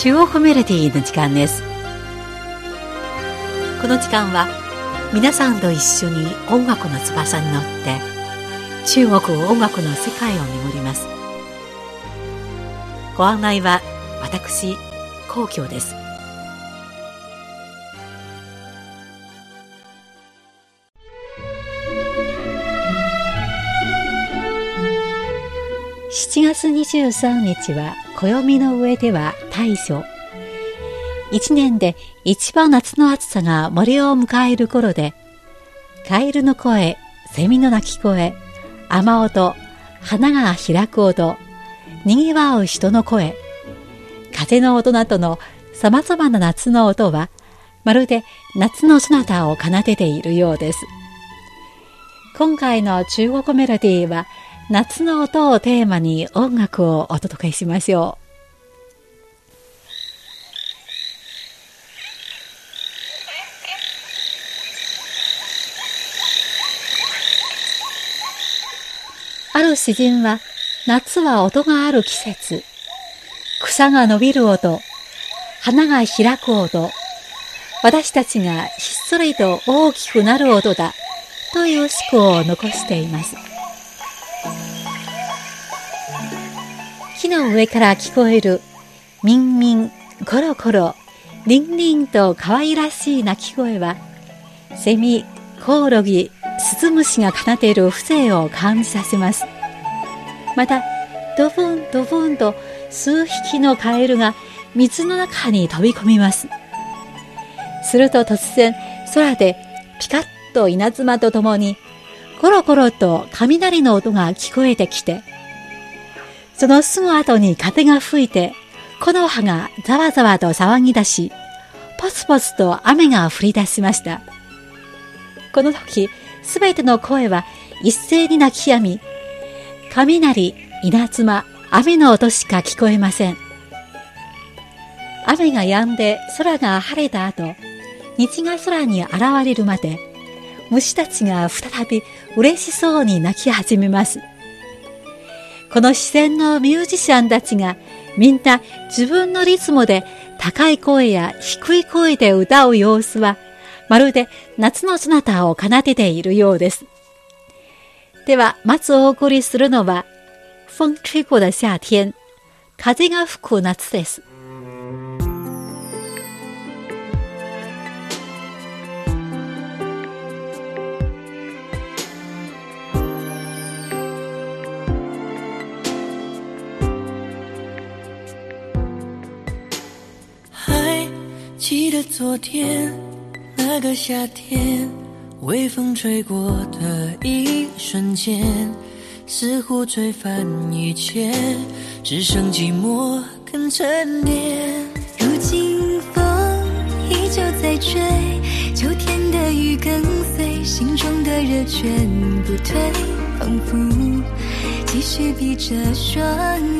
中央メロディーの時間です。この時間は皆さんと一緒に音楽の翼に乗って中国音楽の世界を巡ります。ご案内は私皇居です。7月23日は暦の上では大暑。一年で一番夏の暑さが森を迎える頃で、カエルの声、セミの鳴き声、雨音、花が開く音、賑わう人の声、風の音などの様々な夏の音は、まるで夏のそなたを奏でているようです。今回の中国メロディーは、夏の音をテーマに音楽をお届けしましょう。ある詩人は、夏は音がある季節。草が伸びる音、花が開く音、私たちがひっそりと大きくなる音だ、という思考を残しています。木の上から聞こえる、みんみん、コロコロ、りんりんと可愛らしい鳴き声は、セミ、コオロギ、スズムシが奏でる風情を感じさせます。また、ドブンドブンと数匹のカエルが水の中に飛び込みます。すると突然、空でピカッと稲妻とともに、コロコロと雷の音が聞こえてきて、そのすぐ後に風が吹いて、木の葉がざわざわと騒ぎ出し、ポツポツと雨が降り出しました。この時、すべての声は一斉に泣き止み、雷、稲妻、雨の音しか聞こえません。雨が止んで空が晴れた後、虹が空に現れるまで、虫たちが再び嬉しそうに泣き始めます。この視線のミュージシャンたちがみんな自分のリズムで高い声や低い声で歌う様子はまるで夏のそなたを奏でているようです。では、まずお送りするのは、風吹过的夏天、風が吹く夏です。记得昨天那个夏天，微风吹过的一瞬间，似乎吹翻一切，只剩寂寞跟沉淀。如今风依旧在吹，秋天的雨跟随，心中的热全不退，仿佛继续闭着双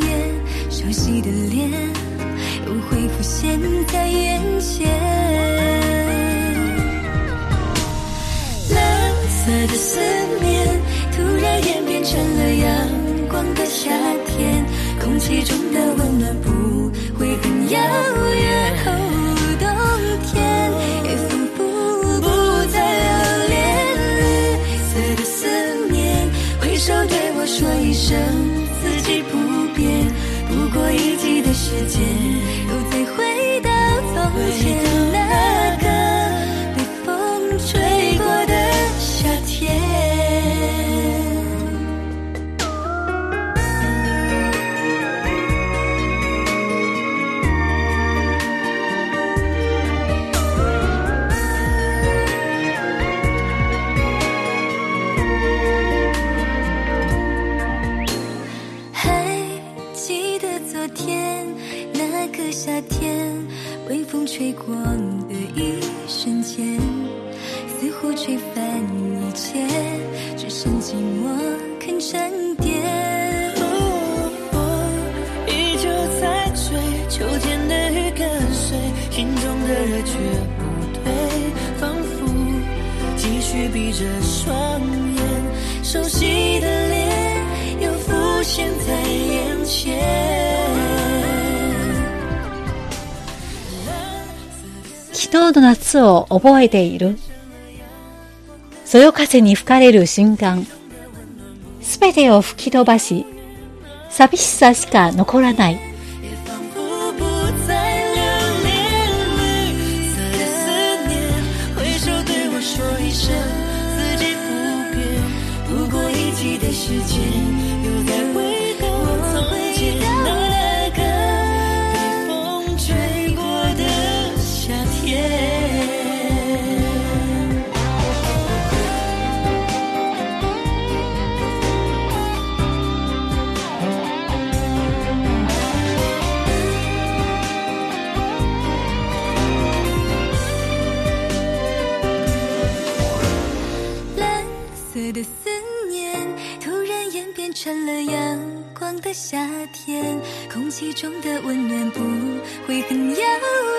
眼，熟悉的脸。又会浮现在眼前，蓝色的思念突然演变成了阳光的夏天，空气中的温暖不会很遥远。冬天也仿佛不再留恋，绿色的思念挥手对我说一声，四季不变，不过一季的时间。Yeah. 去闭着双眼，熟悉的脸又浮现在眼前。の夏を覚えている。そよ風に吹かれる瞬間、すべてを吹き飛ばし、寂しさしか残らない。夏天，空气中的温暖不会很遥远，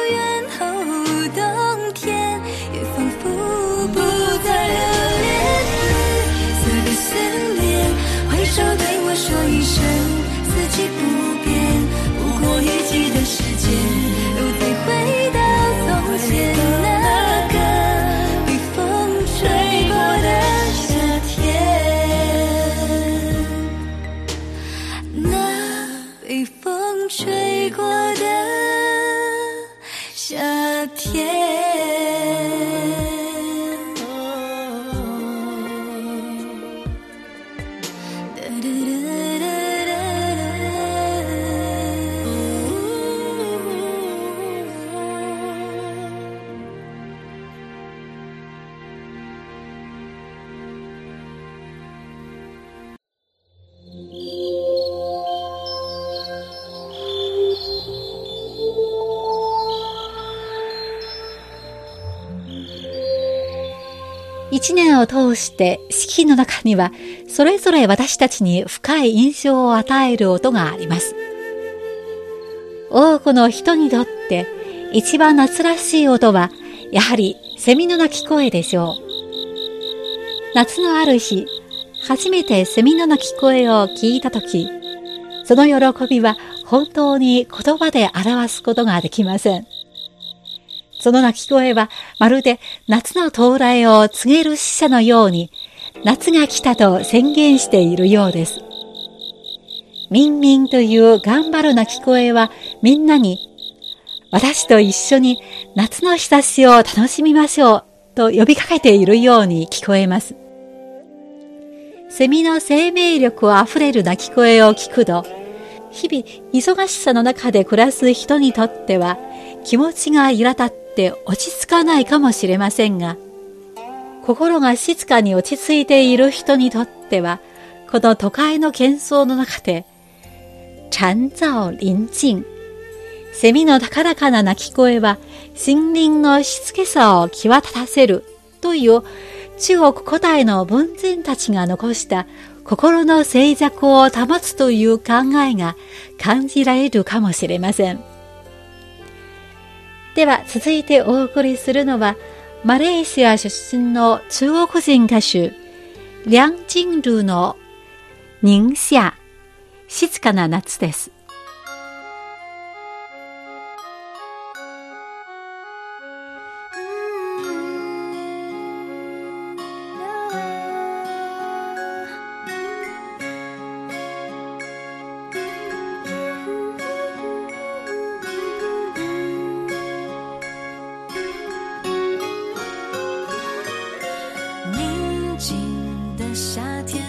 一年を通して四季の中にはそれぞれ私たちに深い印象を与える音があります。多くの人にとって一番夏らしい音はやはりセミの鳴き声でしょう。夏のある日、初めてセミの鳴き声を聞いたとき、その喜びは本当に言葉で表すことができません。その鳴き声はまるで夏の到来を告げる死者のように夏が来たと宣言しているようです。ミンミンという頑張る鳴き声はみんなに私と一緒に夏の日差しを楽しみましょうと呼びかけているように聞こえます。セミの生命力あふれる鳴き声を聞くと、日々忙しさの中で暮らす人にとっては気持ちが苛立って落ち着かないかもしれませんが、心が静かに落ち着いている人にとっては、この都会の喧騒の中で、禅造臨静、セミの高らかな鳴き声は森林の静けさを際立たせるという中国古代の文人たちが残した心の静寂を保つという考えが感じられるかもしれません。では続いてお送りするのはマレーシア出身の中国人歌手梁静茹の寧夏静かな夏です。夏天，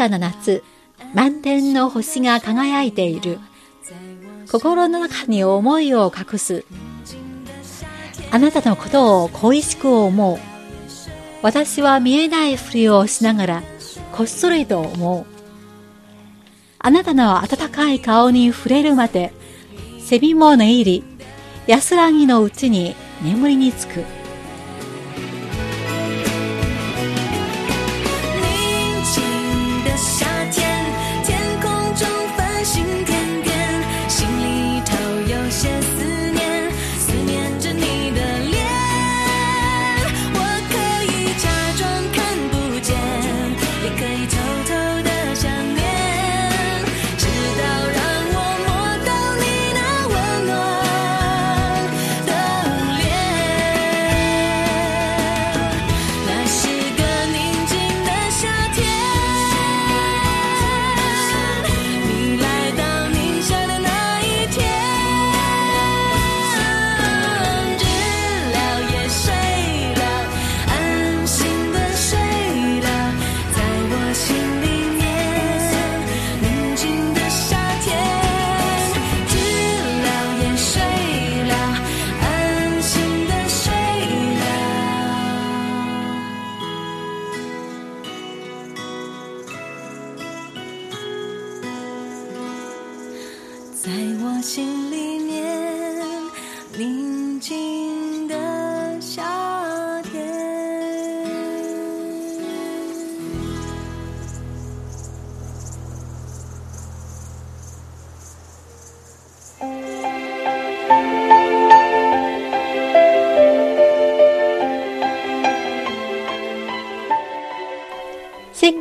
かな夏、満天の星が輝いている。心の中に思いを隠す。あなたのことを恋しく思う。私は見えないふりをしながら、こっそりと思う。あなたの温かい顔に触れるまで、セミも寝入り、安らぎのうちに眠りにつく。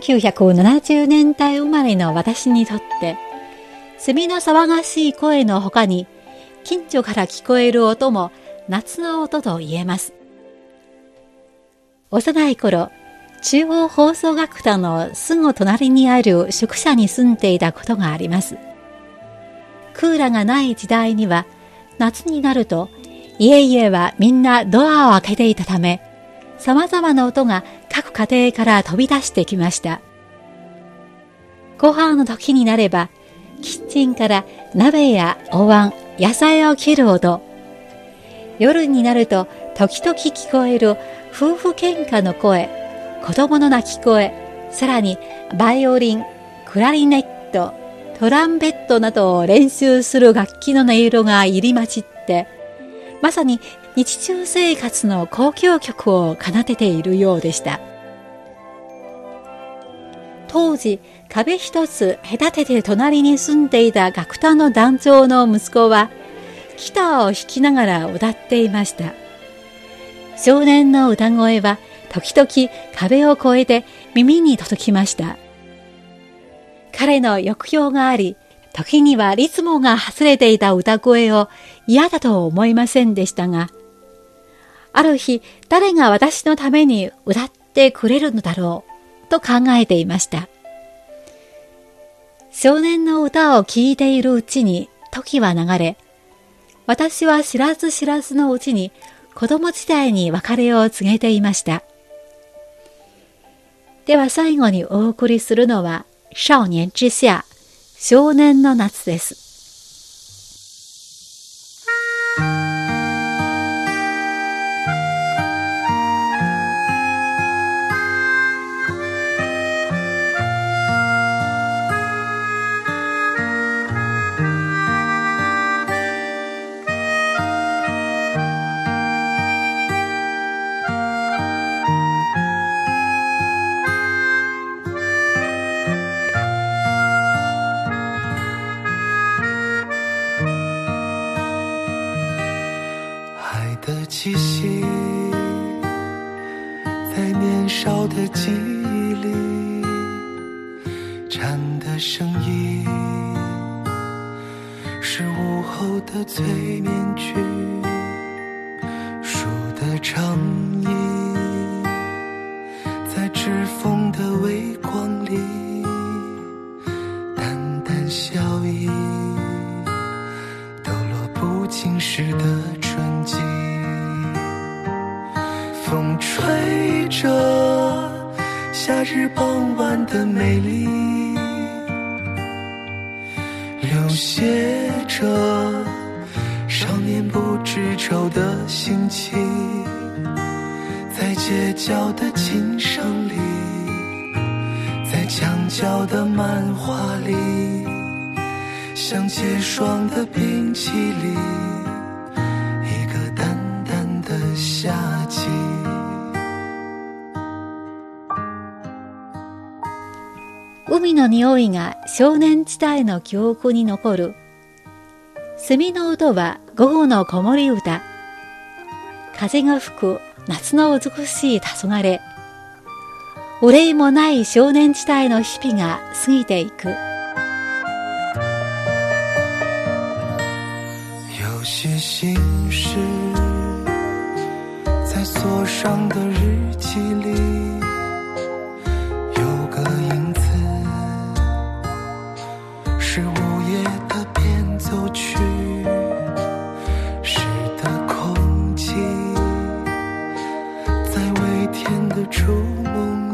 1970年代生まれの私にとって、セミの騒がしい声の他に、近所から聞こえる音も夏の音と言えます。幼い頃、中央放送学科のすぐ隣にある宿舎に住んでいたことがあります。クーラーがない時代には、夏になると、家々はみんなドアを開けていたため、様々な音が各家庭から飛び出してきました。ご飯の時になれば、キッチンから鍋やお椀、野菜を切る音。夜になると時々聞こえる夫婦喧嘩の声、子供の泣き声、さらにバイオリン、クラリネット、トランペットなどを練習する楽器の音色が入り混じって、まさに日常生活の交響曲を奏でているようでした。当時、壁一つ隔てて隣に住んでいた楽団の団長の息子は、ギターを弾きながら歌っていました。少年の歌声は時々壁を越えて耳に届きました。彼の抑揚があり、時にはリズムが外れていた歌声を嫌だと思いませんでしたが、ある日誰が私のために歌ってくれるのだろうと考えていました。少年の歌を聴いているうちに時は流れ、私は知らず知らずのうちに子供時代に別れを告げていました。では最後にお送りするのは、少年之下、少年の夏です。气息在年少的记忆里蝉的声音是午后的催眠曲树的长着夏日傍晚的美丽，流泻着少年不知愁的心情，在街角的琴声里，在墙角的漫画里，像结霜的冰淇淋，一个淡淡的夏季。海の匂いが少年時代の記憶に残る。蝉の音は午後の子守歌。風が吹く夏の美しい黄昏。憂いもない少年時代の日々が過ぎていく。有些心事，在锁上的日记里，在微甜的触梦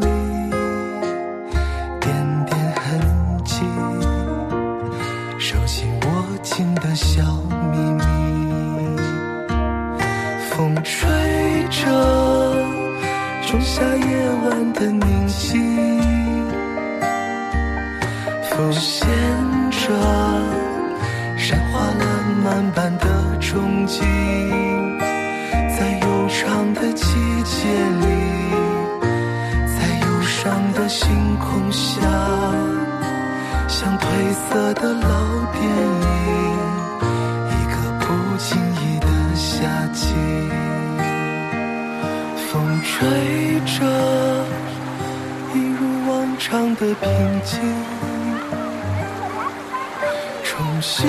像褪色的老电影，一个不经意的夏季，风吹着，一如往常的平静，重现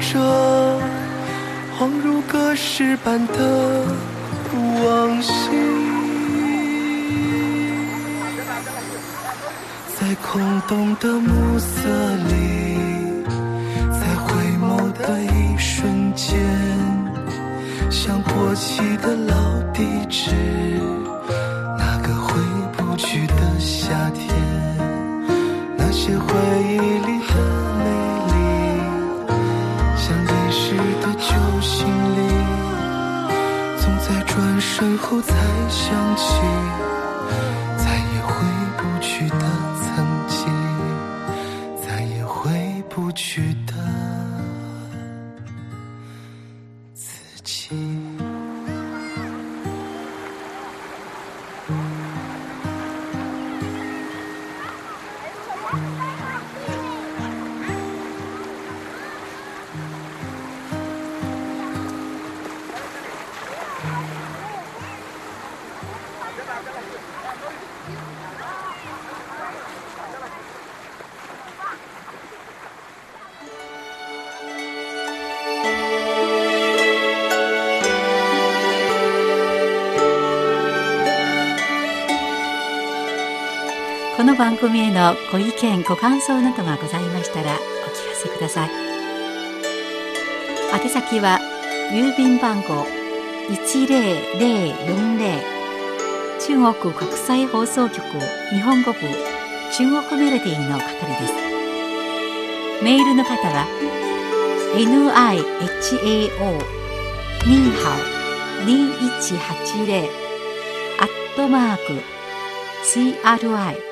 着，恍如隔世般的往昔。空洞的暮色里，在回眸的一瞬间，像过期的老地址，那个回不去的夏天，那些回忆里的美丽，像遗失的旧行李，总在转身后才想起。Yeah. 番組へのご意見ご感想などがございましたらお聞かせください。宛先は郵便番号10040中国国際放送局日本語部中国メロディーの係です。メールの方は nihao ニーハオ2180アットマーク CRI